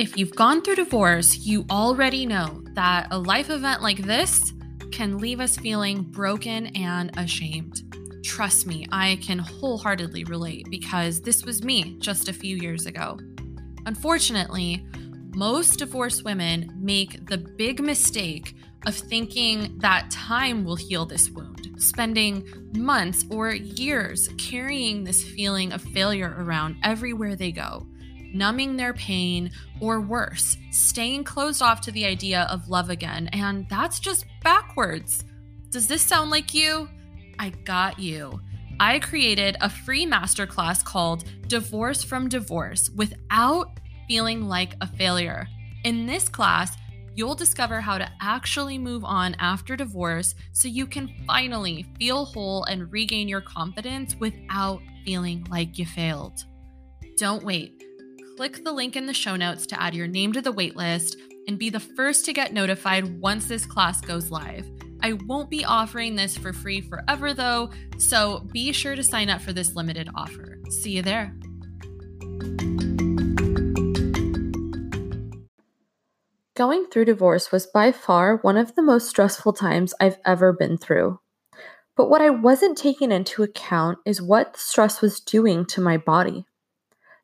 If you've gone through divorce, you already know that a life event like this can leave us feeling broken and ashamed. Trust me, I can wholeheartedly relate because this was me just a few years ago. Unfortunately, most divorced women make the big mistake of thinking that time will heal this wound, spending months or years carrying this feeling of failure around everywhere they go numbing their pain, or worse, staying closed off to the idea of love again. And that's just backwards. Does this sound like you? I got you. I created a free masterclass called Divorce from Divorce without feeling like a failure. In this class, you'll discover how to actually move on after divorce so you can finally feel whole and regain your confidence without feeling like you failed. Don't wait click the link in the show notes to add your name to the waitlist and be the first to get notified once this class goes live. I won't be offering this for free forever though, so be sure to sign up for this limited offer. See you there. Going through divorce was by far one of the most stressful times I've ever been through. But what I wasn't taking into account is what the stress was doing to my body.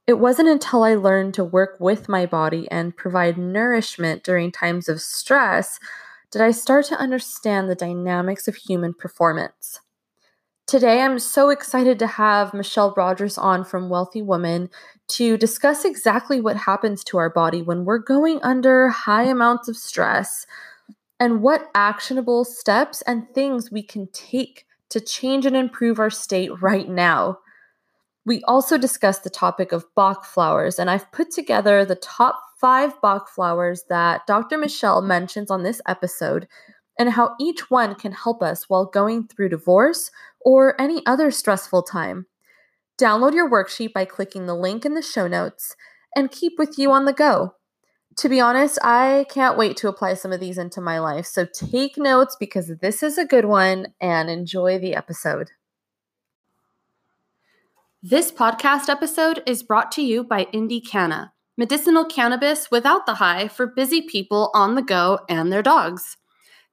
It wasn't until I learned to work with my body and provide nourishment during times of stress did I start to understand the dynamics of human performance. Today, I'm so excited to have Michelle Rogers on from Wellthy Woman to discuss exactly what happens to our body when we're going under high amounts of stress and what actionable steps and things we can take to change and improve our state right now. We also discussed the topic of Bach flowers, and I've put together the top five Bach flowers that Dr. Michelle mentions on this episode and how each one can help us while going through divorce or any other stressful time. Download your worksheet by clicking the link in the show notes and keep with you on the go. To be honest, I can't wait to apply some of these into my life, so take notes because this is a good one and enjoy the episode. This podcast episode is brought to you by Indie medicinal cannabis without the high for busy people on the go and their dogs.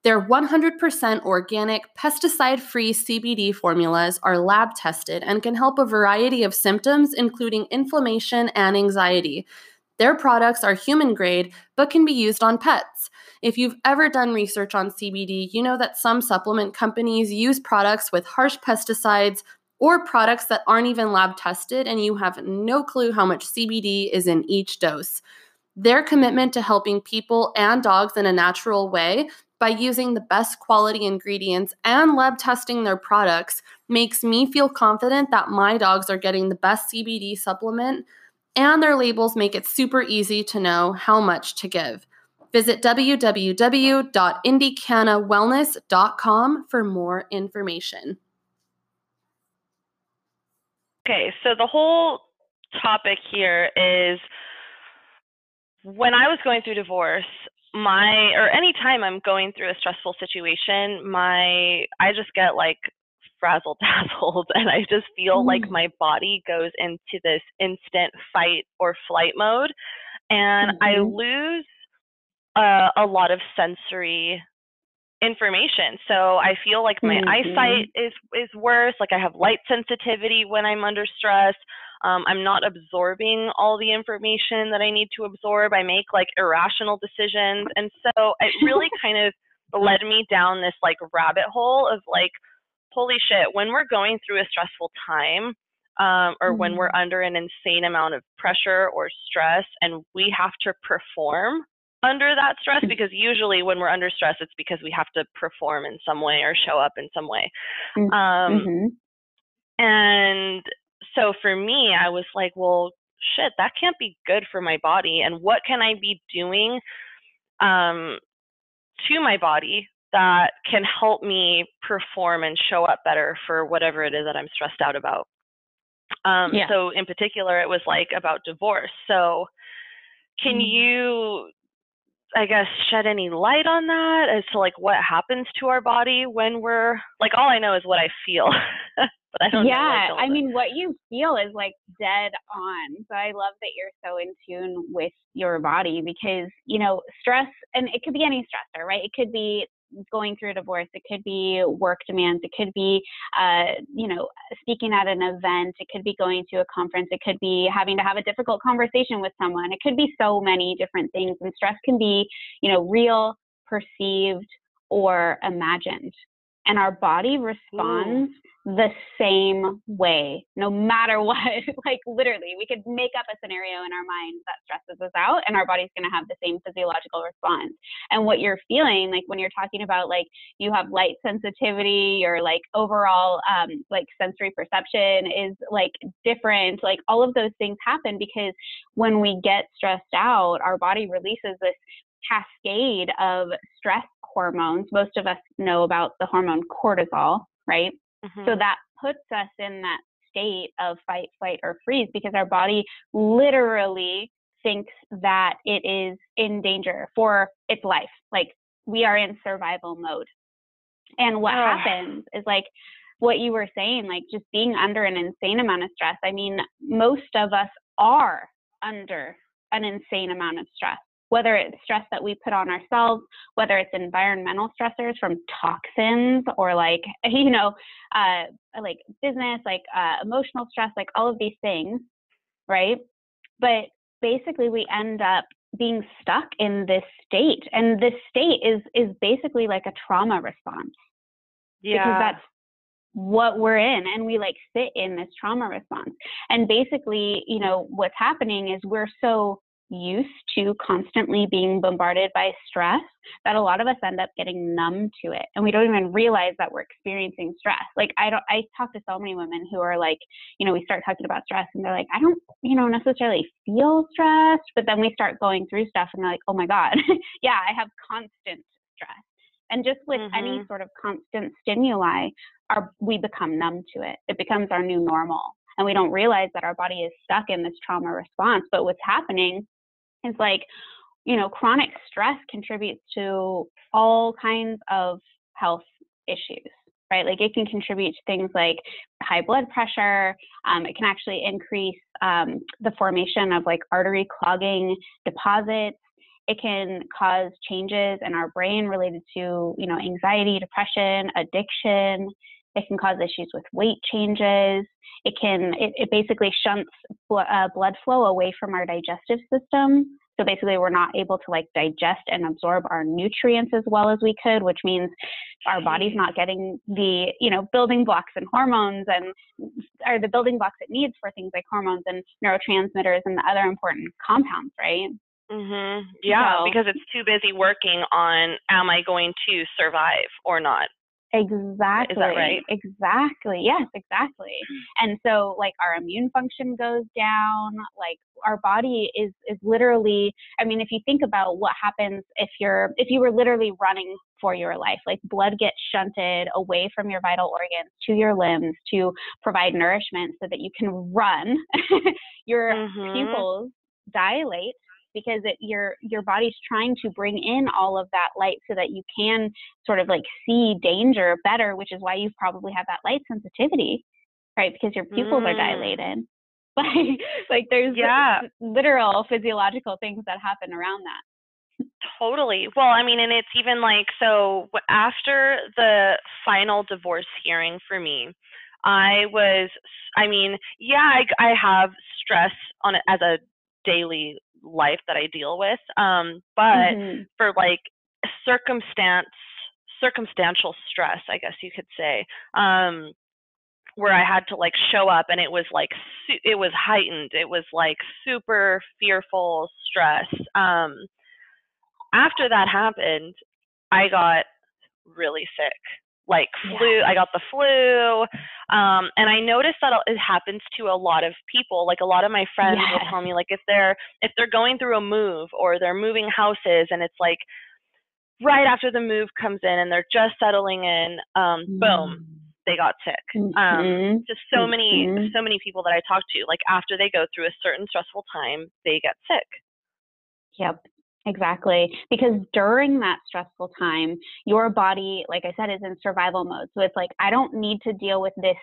Their 100% organic, pesticide free CBD formulas are lab tested and can help a variety of symptoms, including inflammation and anxiety. Their products are human grade but can be used on pets. If you've ever done research on CBD, you know that some supplement companies use products with harsh pesticides, or products that aren't even lab tested and you have no clue how much CBD is in each dose. Their commitment to helping people and dogs in a natural way by using the best quality ingredients and lab testing their products makes me feel confident that my dogs are getting the best CBD supplement, and their labels make it super easy to know how much to give. Visit www.indicanawellness.com for more information. Okay, so the whole topic here is when I was going through divorce, my or anytime I'm going through a stressful situation, my I just get like frazzled dazzled and I just feel mm. like my body goes into this instant fight or flight mode and mm-hmm. I lose uh, a lot of sensory information. So I feel like my mm-hmm. eyesight is is worse. Like I have light sensitivity when I'm under stress. Um, I'm not absorbing all the information that I need to absorb. I make like irrational decisions, and so it really kind of led me down this like rabbit hole of like, holy shit, when we're going through a stressful time, um, or mm-hmm. when we're under an insane amount of pressure or stress and we have to perform under that stress mm-hmm. because usually when we're under stress it's because we have to perform in some way or show up in some way mm-hmm. um, mm-hmm. and so for me i was like well shit that can't be good for my body and what can i be doing um, to my body that can help me perform and show up better for whatever it is that i'm stressed out about um, yeah. So in particular, it was like about divorce. So can mm-hmm. you, I guess, shed any light on that as to like what happens to our body when we're like all I know is what I feel. but I don't yeah, know, I mean, what you feel is like dead on. So I love that you're so in tune with your body because, you know, stress, and it could be any stressor, right? It could be going through a divorce. It could be work demands. It could be, uh, you know, speaking at an event. It could be going to a conference. It could be having to have a difficult conversation with someone. It could be so many different things. And stress can be, you know, real, perceived, or imagined and our body responds Ooh. the same way no matter what like literally we could make up a scenario in our mind that stresses us out and our body's going to have the same physiological response and what you're feeling like when you're talking about like you have light sensitivity or like overall um, like sensory perception is like different like all of those things happen because when we get stressed out our body releases this cascade of stress hormones. Most of us know about the hormone cortisol, right? Mm-hmm. So that puts us in that state of fight, flight, or freeze because our body literally thinks that it is in danger for its life. Like we are in survival mode. And what oh. happens is like what you were saying, like just being under an insane amount of stress. I mean, most of us are under an insane amount of stress whether it's stress that we put on ourselves, whether it's environmental stressors from toxins or like, you know, uh, like business, like uh, emotional stress, like all of these things, right? But basically, we end up being stuck in this state, and this state is is basically like a trauma response. Yeah. Because that's what we're in and we like sit in this trauma response and basically you know what's happening is we're so used to constantly being bombarded by stress that a lot of us end up getting numb to it and we don't even realize that we're experiencing stress. Like i don't i talk to so many women who are like you know we start talking about stress and they're like i don't you know necessarily feel stressed but then we start going through stuff and they're like oh my god yeah i have constant stress. And just with mm-hmm. any sort of constant stimuli our we become numb to it. It becomes our new normal and we don't realize that our body is stuck in this trauma response but what's happening is like, you know, chronic stress contributes to all kinds of health issues, right? Like it can contribute to things like high blood pressure. Um, it can actually increase um, the formation of like artery clogging deposits. It can cause changes in our brain related to, you know, anxiety, depression, addiction. It can cause issues with weight changes. It can, it, it basically shunts bl- uh, blood flow away from our digestive system. So basically, we're not able to like digest and absorb our nutrients as well as we could, which means our body's not getting the you know building blocks and hormones and are the building blocks it needs for things like hormones and neurotransmitters and the other important compounds, right? Mm-hmm. Yeah, so, because it's too busy working on am I going to survive or not? Exactly. Is that right? Exactly. Yes, exactly. And so like our immune function goes down, like our body is is literally I mean if you think about what happens if you're if you were literally running for your life, like blood gets shunted away from your vital organs to your limbs to provide nourishment so that you can run. your mm-hmm. pupils dilate because it, your your body's trying to bring in all of that light so that you can sort of like see danger better, which is why you probably have that light sensitivity, right? Because your pupils mm. are dilated. Like like there's yeah. literal physiological things that happen around that. Totally. Well, I mean, and it's even like so after the final divorce hearing for me, I was, I mean, yeah, I, I have stress on it as a daily life that I deal with. Um, but mm-hmm. for like circumstance, circumstantial stress, I guess you could say. Um, where I had to like show up and it was like su- it was heightened. It was like super fearful stress. Um after that happened, I got really sick. Like flu, Yeah. I got the flu. Um and I noticed that it happens to a lot of people. Like a lot of my friends will tell me like if they're if they're going through a move or they're moving houses and it's like right after the move comes in and they're just settling in, um boom, they got sick. Um, Mhm. just so many Mhm. so many people that I talk to, like after they go through a certain stressful time, they get sick. Yep, exactly. Because during that stressful time, your body, like I said, is in survival mode. So it's like, I don't need to deal with this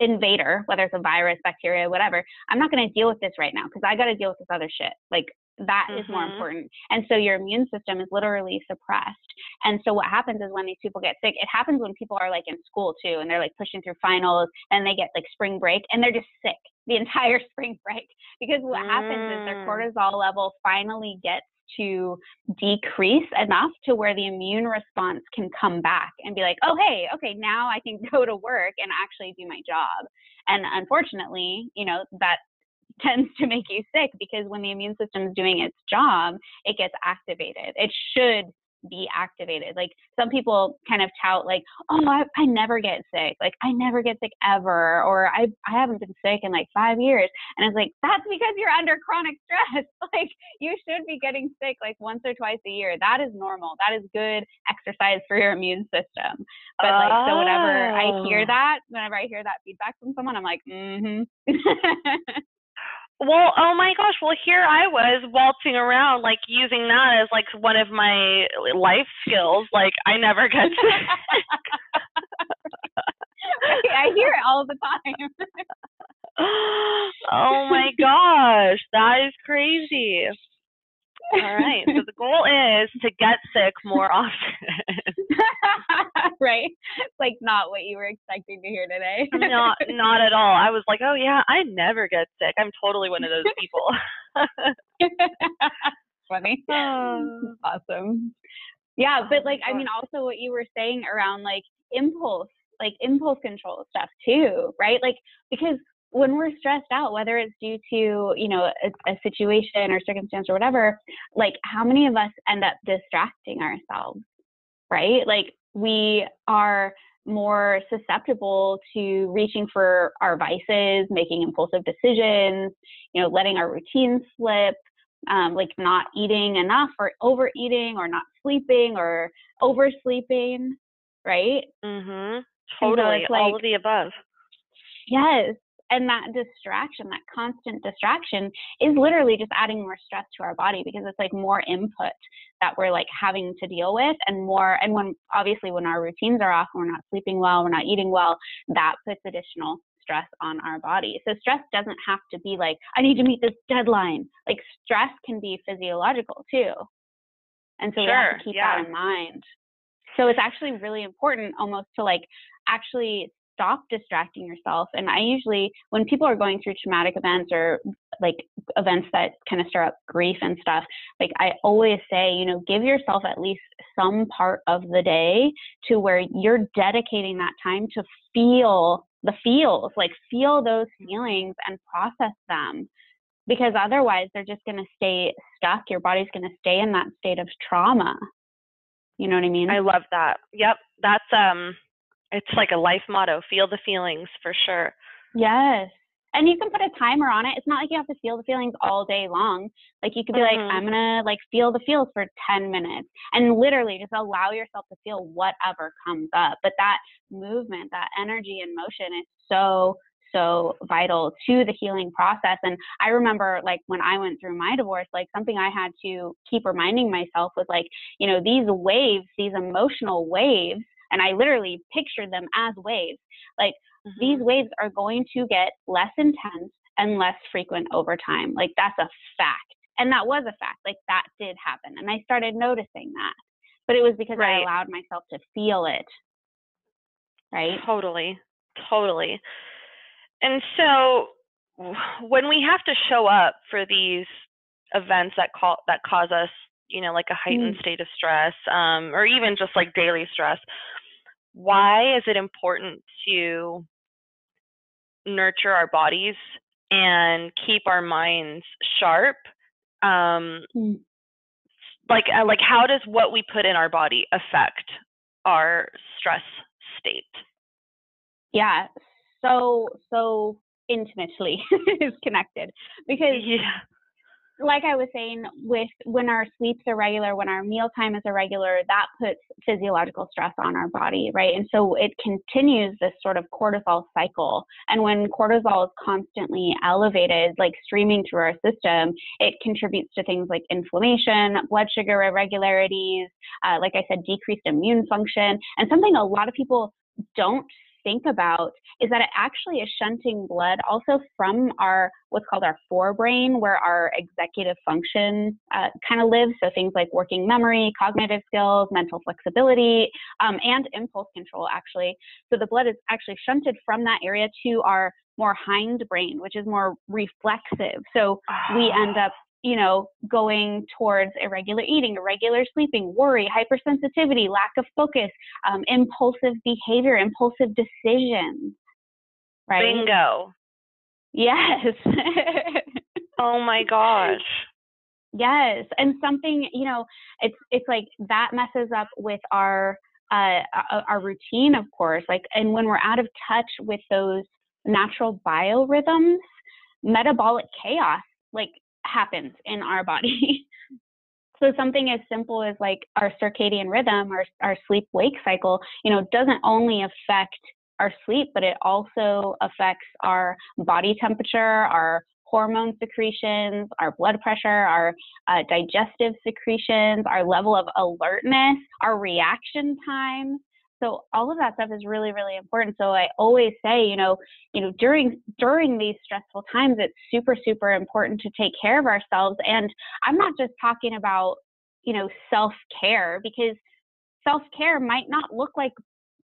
invader, whether it's a virus, bacteria, whatever. I'm not going to deal with this right now because I got to deal with this other shit. Like, that is more Mhm. important. And so your immune system is literally suppressed. And so what happens is when these people get sick, it happens when people are like in school too, and they're like pushing through finals and they get like spring break and they're just sick the entire spring break because what happens is their Mm. cortisol level finally gets to decrease enough to where the immune response can come back and be like, oh, hey, okay, now I can go to work and actually do my job. And unfortunately, you know, that tends to make you sick because when the immune system is doing its job, it gets activated. It should be activated. Like some people kind of tout like, oh, I, I never get sick. Like I never get sick ever, or I I haven't been sick in like five years. And it's like that's because you're under chronic stress. like you should be getting sick like once or twice a year. That is normal. That is good exercise for your immune system. But like so whenever I hear Oh. that, whenever I hear that feedback from someone, I'm like, mm-hmm. Well, oh my gosh. Well, here I was waltzing around, like using that as like one of my life skills. Like I never get sick. I hear it all the time. oh my gosh, that is crazy. All right. So the goal is to get sick more often. right? Like not what you were expecting to hear today. not not at all. I was like, "Oh yeah, I never get sick. I'm totally one of those people." Funny. Oh. awesome. Yeah, but like I mean also what you were saying around like impulse, like impulse control stuff too, right? Like because when we're stressed out, whether it's due to, you know, a, a situation or circumstance or whatever, like how many of us end up distracting ourselves, right? Like we are more susceptible to reaching for our vices, making impulsive decisions, you know, letting our routines slip, um, like not eating enough or overeating or not sleeping or oversleeping, right? Mm-hmm. so Totally. all of the above. Yes. And that distraction, that constant distraction is literally just adding more stress to our body because it's like more input that we're like having to deal with and more and when obviously when our routines are off and we're not sleeping well, we're not eating well, that puts additional stress on our body. So stress doesn't have to be like, I need to meet this deadline. Like stress can be physiological too. And so we have to keep yeah. that in mind. So it's actually really important almost to like actually stop distracting yourself. And I usually, when people are going through traumatic events or like events that kind of stir up grief and stuff, like I always say, you know, give yourself at least some part of the day to where you're dedicating that time to feel the feels, like feel those feelings and process them. Because otherwise, they're just going to stay stuck. Your body's going to stay in that state of trauma. You know what I mean? I love that. Yep. That's um it's like a life motto. Feel the feelings for sure. Yes. And you can put a timer on it. It's not like you have to feel the feelings all day long. Like you could be like, Mhm. I'm gonna like feel the feels for 10 minutes and literally just allow yourself to feel whatever comes up. But that movement, that energy and motion is so, so vital to the healing process. And I remember like when I went through my divorce, like something I had to keep reminding myself was like, you know, these waves, these emotional waves, and I literally pictured them as waves. Like these Mhm. waves are going to get less intense and less frequent over time. Like that's a fact. And that was a fact. Like that did happen. And I started noticing that. But it was because I allowed myself to feel it. Right? Totally. Totally. And so when we have to show up for these events that call that cause us, you know, like a heightened Mm. state of stress, um, or even just like daily stress, why is it important to nurture our bodies and keep our minds sharp? Um, mm. like uh, like how does what we put in our body affect our stress state? Yeah so so intimately is connected because yeah like I was saying, with when our sleep's irregular, when our mealtime is irregular, that puts physiological stress on our body, right? And so it continues this sort of cortisol cycle. And when cortisol is constantly elevated, like streaming through our system, it contributes to things like inflammation, blood sugar irregularities, uh, like I said, decreased immune function, and something a lot of people don't think about is that it actually is shunting blood also from our what's called our forebrain, where our executive function uh, kind of lives. So things like working memory, cognitive skills, mental flexibility, um, and impulse control, actually. So the blood is actually shunted from that area to our more hind brain, which is more reflexive. So we end up you know, going towards irregular eating, irregular sleeping, worry, hypersensitivity, lack of focus, um, impulsive behavior, impulsive decisions. Right? Bingo. Yes. oh my gosh. Yes, and something you know, it's it's like that messes up with our uh, our routine, of course. Like, and when we're out of touch with those natural biorhythms, metabolic chaos like happens in our body. so something as simple as like our circadian rhythm, our, our sleep wake cycle, you know, doesn't only affect our sleep, but it also affects our body temperature, our hormone secretions, our blood pressure, our uh, digestive secretions, our level of alertness, our reaction times so all of that stuff is really really important. So i always say you know you know during during these stressful times it's super super important to take care of ourselves. And i'm not just talking about you know self care because self care might not look like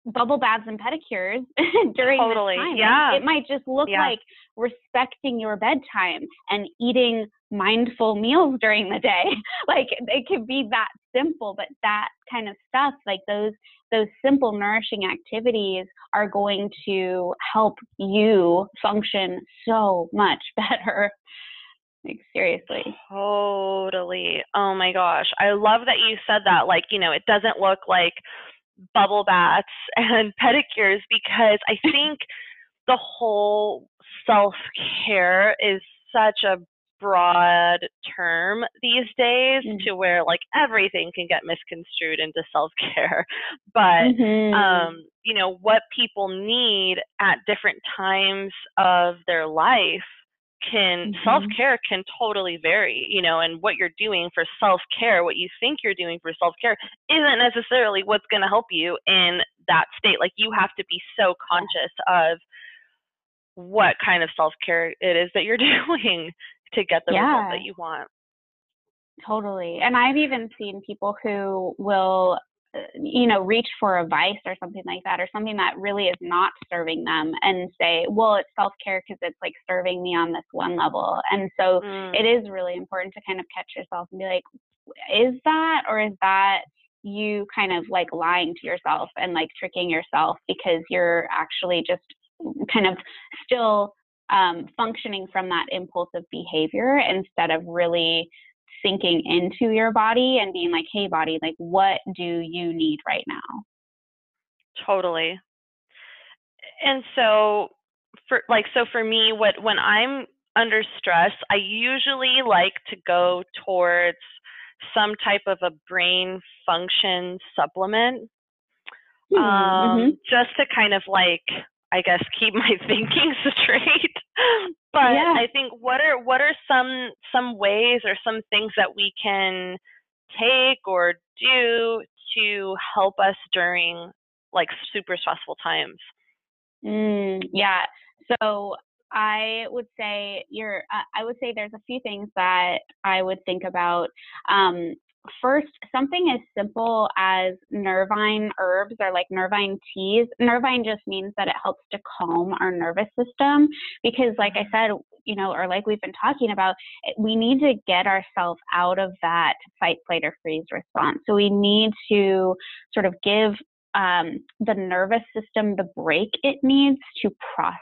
bubble baths and pedicures during totally. this time. Yeah. It might just look yeah. like respecting your bedtime and eating mindful meals during the day. like it could be that simple, but that kind of stuff, like those those simple nourishing activities are going to help you function so much better. Like seriously. Totally. Oh my gosh. I love that you said that. Like, you know, it doesn't look like bubble baths and pedicures because I think the whole self care is such a broad term these days mm-hmm. to where like everything can get misconstrued into self care. But mm-hmm. um, you know, what people need at different times of their life can mm-hmm. self care can totally vary, you know, and what you're doing for self care, what you think you're doing for self care, isn't necessarily what's going to help you in that state. Like you have to be so conscious of what kind of self care it is that you're doing to get the yeah. result that you want. Totally. And I've even seen people who will you know, reach for a vice or something like that, or something that really is not serving them, and say, well, it's self care because it's like serving me on this one level. And so mm. it is really important to kind of catch yourself and be like, is that, or is that you kind of like lying to yourself and like tricking yourself because you're actually just kind of still um, functioning from that impulsive behavior instead of really sinking into your body and being like, hey, body, like, what do you need right now? Totally. And so, for like, so for me, what when I'm under stress, I usually like to go towards some type of a brain function supplement. Hmm, um, mm-hmm. Um, just to kind of like, I guess, keep my thinking straight. But yeah. I think what are what are some some ways or some things that we can take or do to help us during like super stressful times? Mm, yeah. So I would say you're. Uh, I would say there's a few things that I would think about. Um, first, something as simple as nervine herbs or like nervine teas. Nervine just means that it helps to calm our nervous system because, like I said, you know, or like we've been talking about, we need to get ourselves out of that fight, flight, or freeze response. So we need to sort of give um, the nervous system the break it needs to process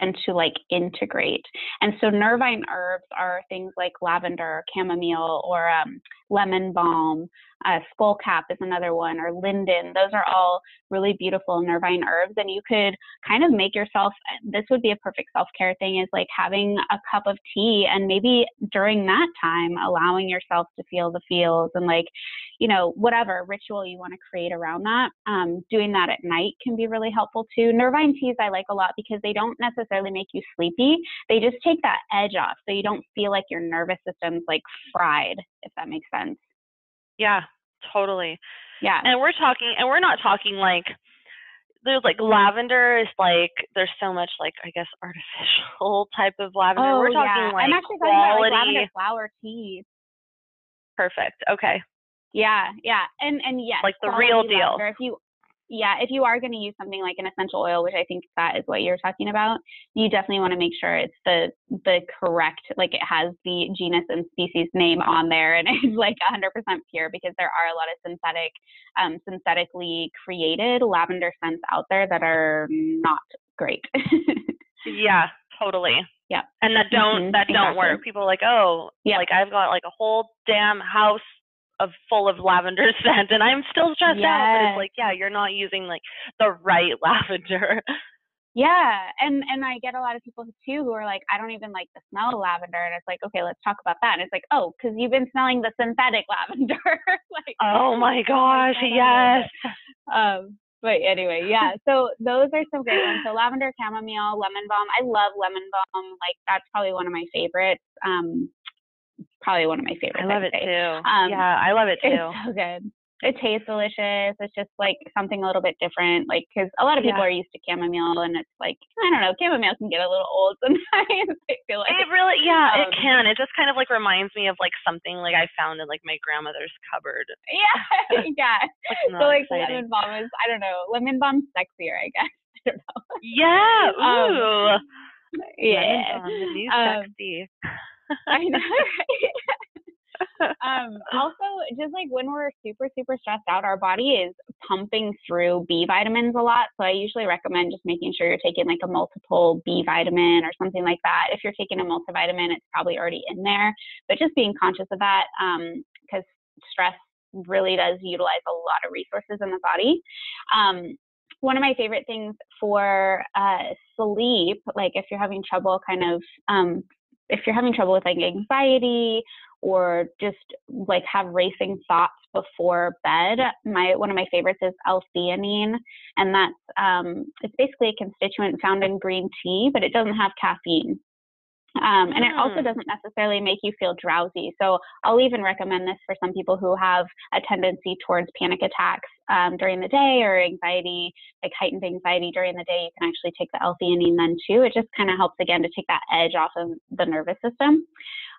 and to like integrate. And so nervine herbs are things like lavender, chamomile, or um, lemon balm, uh, skullcap is another one, or linden. Those are all really beautiful nervine herbs. And you could kind of make yourself, this would be a perfect self care thing, is like having a cup of tea and maybe during that time allowing yourself to feel the feels and like, you know, whatever ritual you want to create around that. Um, doing that at night can be really helpful too. Nervine teas I like a lot because they don't necessarily make you sleepy, they just take that edge off so you don't feel like your nervous system's like fried, if that makes sense. Yeah, totally. Yeah. And we're talking, and we're not talking like there's like lavender is like there's so much like I guess artificial type of lavender. Oh, we're talking yeah. like I'm actually quality. talking about like lavender flower tea. Perfect. Okay. Yeah, yeah, and and yes, Like the real deal. lavender. If you, yeah, if you are going to use something like an essential oil, which I think that is what you're talking about, you definitely want to make sure it's the the correct, like it has the genus and species name on there, and it's like 100% pure because there are a lot of synthetic, um, synthetically created lavender scents out there that are not great. Yeah, totally. Yeah. And that don't Mhm, that don't work. People are like, oh, Yeah. like I've got like a whole damn house of full of lavender scent, and I'm still stressed out. But it's like, yeah, you're not using like the right lavender. Yeah, and and I get a lot of people too who are like, I don't even like the smell of lavender, and it's like, okay, let's talk about that. And it's like, oh, because you've been smelling the synthetic lavender. like, oh my gosh, I don't know, yes. but- Um, but anyway, yeah. So those are some great ones. So lavender, chamomile, lemon balm. I love lemon balm. Like that's probably one of my favorites. Um, probably one of my favorites. I love it too. Um, yeah, I love it too. It's so good. It tastes delicious. It's just like something a little bit different. Like, because a lot of people Yeah. are used to chamomile, and it's like I don't know, chamomile can get a little old sometimes. I feel like. It really, yeah, it Um, can. It just kind of like reminds me of like something like I found in like my grandmother's cupboard. Yeah, yeah. So like exciting. lemon balm is I don't know, lemon balm's sexier, I guess. I don't know. Yeah. Um, Ooh. Yeah. Lemon balm, the new Um, sexy. I know. right? um, also, just like when we're super, super stressed out, our body is pumping through B vitamins a lot. So I usually recommend just making sure you're taking like a multiple B vitamin or something like that. If you're taking a multivitamin, it's probably already in there. But just being conscious of that, because stress really does utilize a lot of resources in the body. Um, one of my favorite things for uh, sleep, like if you're having trouble kind of um, if you're having trouble with like anxiety or just like have racing thoughts before bed, my one of my favorites is L-theanine, and that's um, it's basically a constituent found in green tea, but it doesn't have caffeine. Um, and it also Hmm. doesn't necessarily make you feel drowsy. So I'll even recommend this for some people who have a tendency towards panic attacks um, during the day or anxiety, like heightened anxiety during the day. You can actually take the L-theanine then too. It just kind of helps again to take that edge off of the nervous system.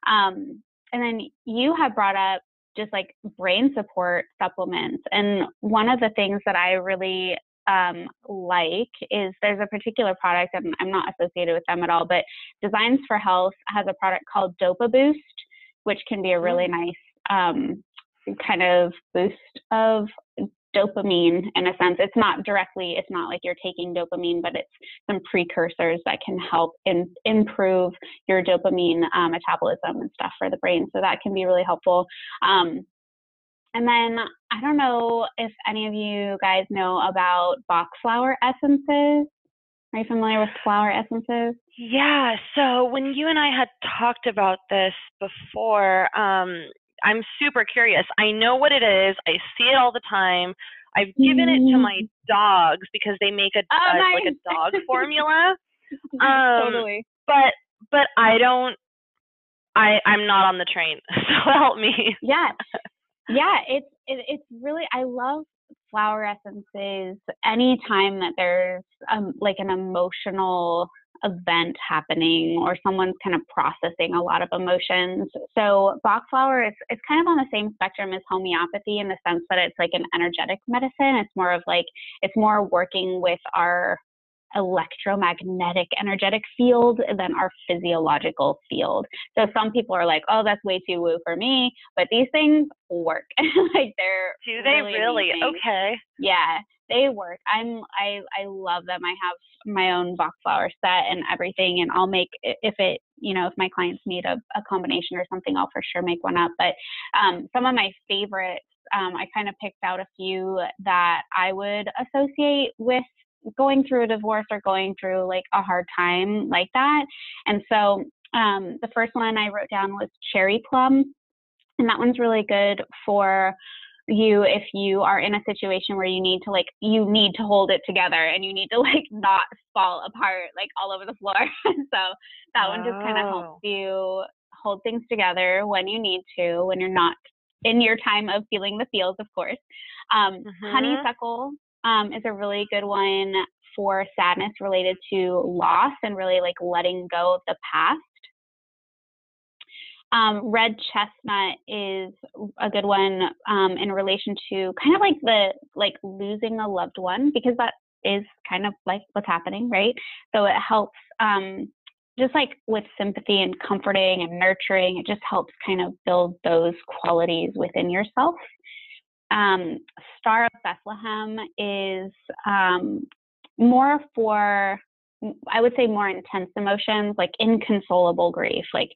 Um, and then you have brought up just like brain support supplements. And one of the things that I really um, like is there's a particular product, and I'm not associated with them at all, but Designs for Health has a product called Dopa Boost, which can be a really nice um, kind of boost of dopamine in a sense. It's not directly, it's not like you're taking dopamine, but it's some precursors that can help in, improve your dopamine um, metabolism and stuff for the brain. So that can be really helpful. Um, and then I don't know if any of you guys know about Bach flower essences. Are you familiar with flower essences? Yeah. So when you and I had talked about this before, um, I'm super curious. I know what it is. I see it all the time. I've given it to my dogs because they make a, Oh, a like a dog formula. Um, totally. But but I don't. I I'm not on the train. So help me. Yeah. Yeah, it's it, it's really I love flower essences anytime that there's um like an emotional event happening or someone's kind of processing a lot of emotions. So Bach flower is it's kind of on the same spectrum as homeopathy in the sense that it's like an energetic medicine. It's more of like it's more working with our electromagnetic energetic field than our physiological field. So some people are like, "Oh, that's way too woo for me," but these things work. like they're do they really? really? Okay. Yeah, they work. I'm I I love them. I have my own Bach flower set and everything, and I'll make if it you know if my clients need a, a combination or something, I'll for sure make one up. But um, some of my favorites, um, I kind of picked out a few that I would associate with going through a divorce or going through like a hard time like that. And so um, the first one I wrote down was cherry plum. And that one's really good for you if you are in a situation where you need to like you need to hold it together and you need to like not fall apart like all over the floor so that oh. one just kind of helps you hold things together when you need to when you're not in your time of feeling the feels of course um, mm-hmm. honeysuckle um, is a really good one for sadness related to loss and really like letting go of the past um, red chestnut is a good one um, in relation to kind of like the like losing a loved one because that is kind of like what's happening, right? So it helps um, just like with sympathy and comforting and nurturing. It just helps kind of build those qualities within yourself. Um, Star of Bethlehem is um, more for I would say more intense emotions like inconsolable grief, like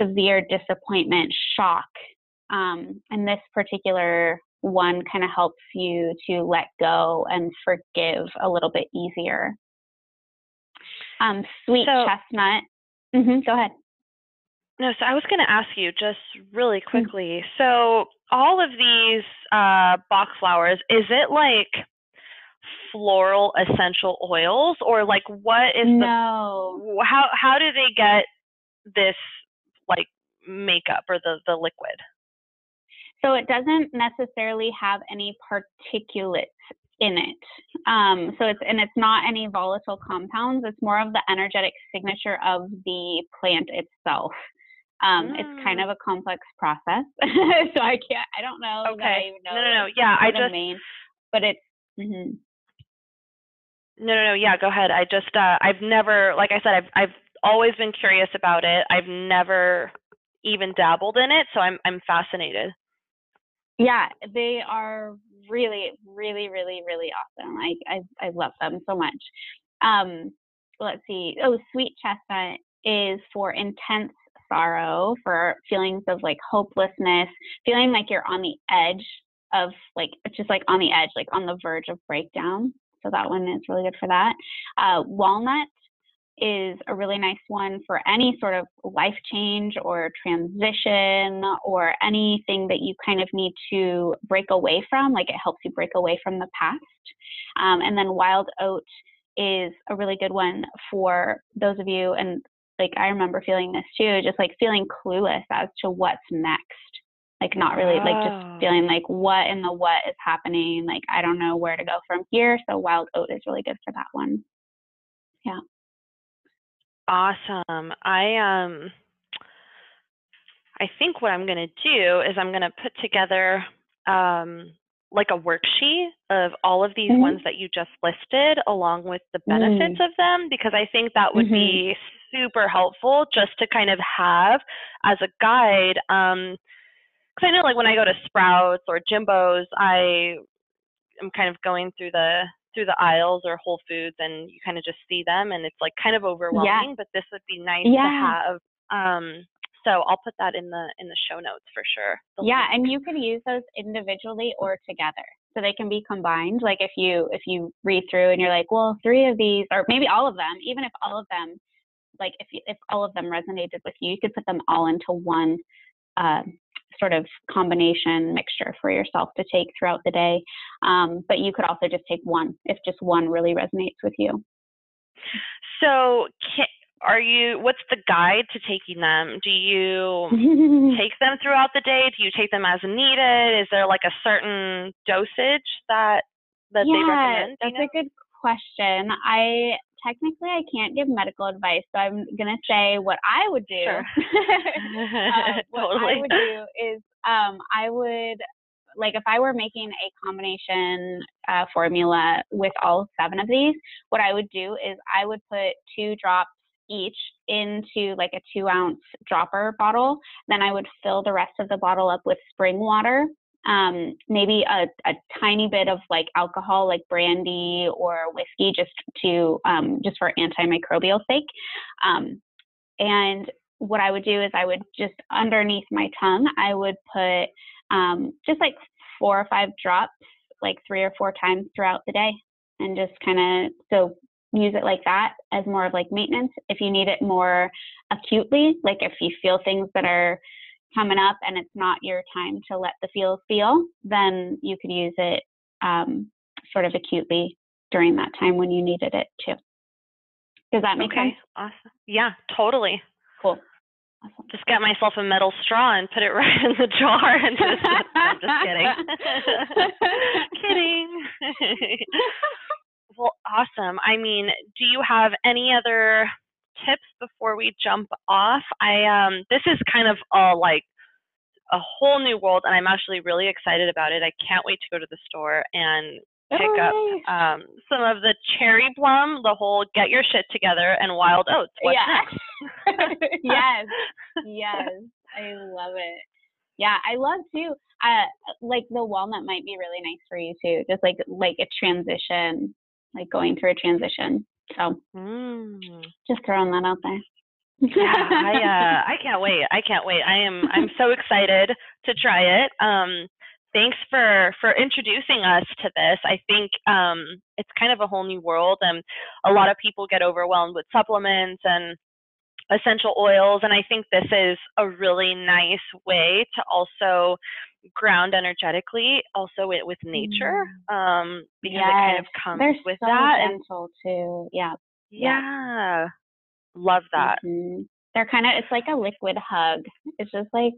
severe disappointment, shock. Um, and this particular one kind of helps you to let go and forgive a little bit easier. Um, sweet so, chestnut. Mm-hmm, go ahead. No, so I was going to ask you just really mm. quickly. So all of these uh, Bach flowers, is it like floral essential oils or like what is no. the how how do they get this like makeup or the the liquid? So it doesn't necessarily have any particulates in it. Um, so it's and it's not any volatile compounds. It's more of the energetic signature of the plant itself. Um, mm. It's kind mm. of a complex process, so I can't. I don't know. Okay. Know no, no, no. Yeah, I just. Main, but it's. Mm-hmm. No, no, no. Yeah, go ahead. I just, uh, I've never, like I said, I've, I've always been curious about it. I've never even dabbled in it, so I'm, I'm fascinated. Yeah, they are really, really, really, really awesome. I, I, I love them so much. Um, let's see. Oh, sweet chestnut is for intense sorrow, for feelings of like hopelessness, feeling like you're on the edge of like, just like on the edge, like on the verge of breakdown. So that one is really good for that. Uh, walnut is a really nice one for any sort of life change or transition or anything that you kind of need to break away from. Like it helps you break away from the past. Um, and then wild oat is a really good one for those of you and like I remember feeling this too, just like feeling clueless as to what's next like not really oh. like just feeling like what in the what is happening like i don't know where to go from here so wild oat is really good for that one yeah awesome i um i think what i'm going to do is i'm going to put together um like a worksheet of all of these mm-hmm. ones that you just listed along with the benefits mm. of them because i think that would mm-hmm. be super helpful just to kind of have as a guide um because I know like when I go to Sprouts or Jimbo's, I am kind of going through the through the aisles or Whole Foods, and you kind of just see them, and it's like kind of overwhelming. Yeah. But this would be nice yeah. to have. Um, so I'll put that in the in the show notes for sure. Yeah, link. and you can use those individually or together, so they can be combined. Like if you if you read through and you're like, well, three of these, or maybe all of them, even if all of them, like if if all of them resonated with you, you could put them all into one uh, sort of combination mixture for yourself to take throughout the day. Um, but you could also just take one if just one really resonates with you. So, can, are you? What's the guide to taking them? Do you take them throughout the day? Do you take them as needed? Is there like a certain dosage that that yeah, they recommend? That's know? a good question. I technically I can't give medical advice, so I'm gonna say what I would do. Sure. uh, what totally. I would do is um, I would like if I were making a combination uh, formula with all seven of these, what I would do is I would put two drops each into like a two ounce dropper bottle. Then I would fill the rest of the bottle up with spring water. Um, maybe a, a tiny bit of like alcohol, like brandy or whiskey, just to um, just for antimicrobial sake. Um, and what I would do is I would just underneath my tongue, I would put um, just like four or five drops, like three or four times throughout the day, and just kind of so use it like that as more of like maintenance. If you need it more acutely, like if you feel things that are coming up and it's not your time to let the feels feel, then you could use it um, sort of acutely during that time when you needed it too. Does that make okay, sense? Awesome. Yeah, totally. Cool. Awesome. Just get myself a metal straw and put it right in the jar and just I'm just kidding. kidding. well, awesome. I mean, do you have any other tips before we jump off? I um this is kind of a like a whole new world and I'm actually really excited about it. I can't wait to go to the store and pick up um, some of the cherry plum, the whole get your shit together, and wild oats. What's yeah. next? yes, yes, I love it. Yeah, I love too. Uh, like the walnut might be really nice for you too. Just like like a transition, like going through a transition. So mm. just throwing that out there. yeah, I uh, I can't wait. I can't wait. I am I'm so excited to try it. Um, thanks for for introducing us to this. I think um, it's kind of a whole new world, and a lot of people get overwhelmed with supplements and essential oils, and I think this is a really nice way to also ground energetically, also with, with nature, mm. um, because yes. it kind of comes They're with so that. gentle too. Yeah. Yeah. Love that. Mm-hmm. They're kind of it's like a liquid hug. It's just like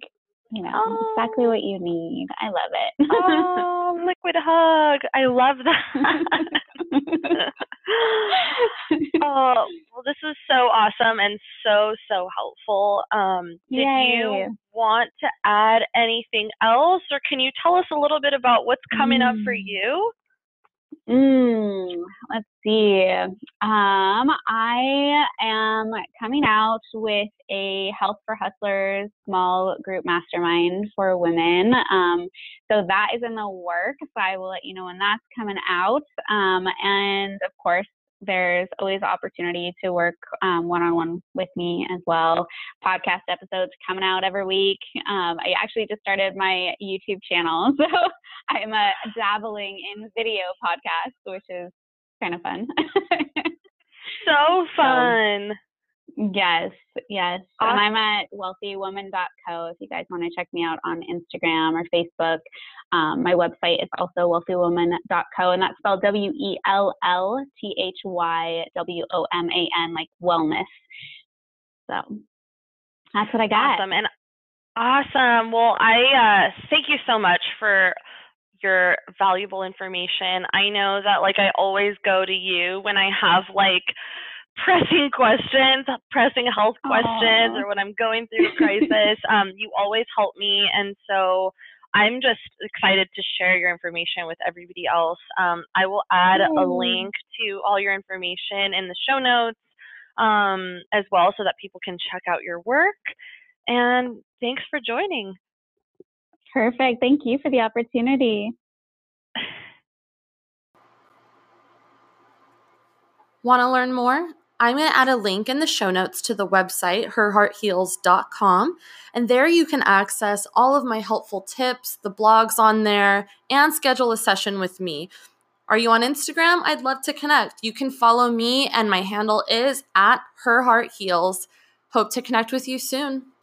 you know, oh. exactly what you need. I love it. oh, liquid hug. I love that. oh, well, this is so awesome and so, so helpful. Um, did Yay. you want to add anything else, or can you tell us a little bit about what's coming mm. up for mm. you? Mm, let's see. Um, I am coming out with a Health for Hustlers small group mastermind for women. Um, so that is in the works. So I will let you know when that's coming out. Um, and of course, there's always opportunity to work one on one with me as well. Podcast episodes coming out every week. Um, I actually just started my YouTube channel, so I'm uh, dabbling in video podcasts, which is kind of fun. so fun. Yes, yes. Awesome. And I'm at wellthywoman.co if you guys want to check me out on Instagram or Facebook. Um, my website is also wellthywoman.co, and that's spelled W E L L T H Y W O M A N, like wellness. So that's what I got. Awesome. And awesome. Well, I uh, thank you so much for your valuable information. I know that, like, I always go to you when I have, like, pressing questions, pressing health questions, Aww. or when I'm going through a crisis, um, you always help me. And so I'm just excited to share your information with everybody else. Um, I will add a link to all your information in the show notes um, as well so that people can check out your work. And thanks for joining. Perfect. Thank you for the opportunity. Want to learn more? I'm going to add a link in the show notes to the website, herheartheals.com. And there you can access all of my helpful tips, the blogs on there, and schedule a session with me. Are you on Instagram? I'd love to connect. You can follow me, and my handle is at herheartheals. Hope to connect with you soon.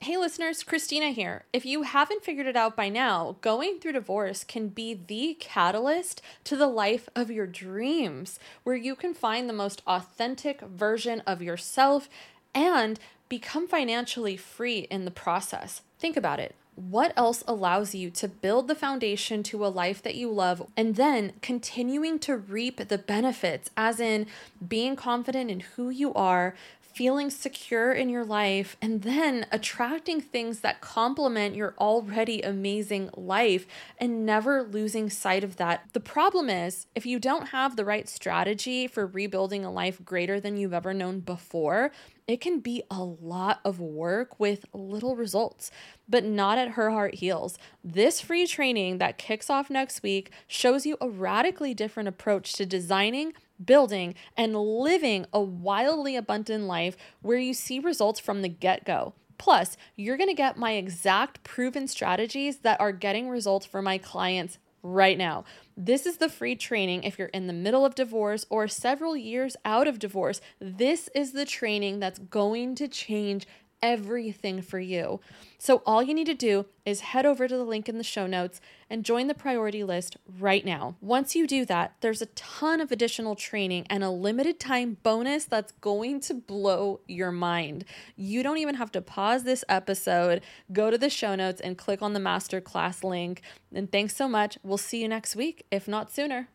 Hey listeners, Christina here. If you haven't figured it out by now, going through divorce can be the catalyst to the life of your dreams, where you can find the most authentic version of yourself and become financially free in the process. Think about it. what else allows you to build the foundation to a life that you love and then continuing to reap the benefits, as in being confident in who you are, feeling secure in your life, and then attracting things that complement your already amazing life and never losing sight of that. The problem is, if you don't have the right strategy for rebuilding a life greater than you've ever known before, it can be a lot of work with little results, but not at Her Heart Heals. This free training that kicks off next week shows you a radically different approach to designing building, and living a wildly abundant life where you see results from the get go. Plus, you're to get my exact proven strategies that are getting results for my clients right now. This is the free training if you're in the middle of divorce or several years out of divorce. This is the training that's going to change everything for you. So, all you need to do is head over to the link in the show notes and join the priority list right now. Once you do that, there's a ton of additional training and a limited time bonus that's going to blow your mind. You don't even have to pause this episode, go to the show notes and click on the masterclass link. And thanks so much. We'll see you next week, if not sooner.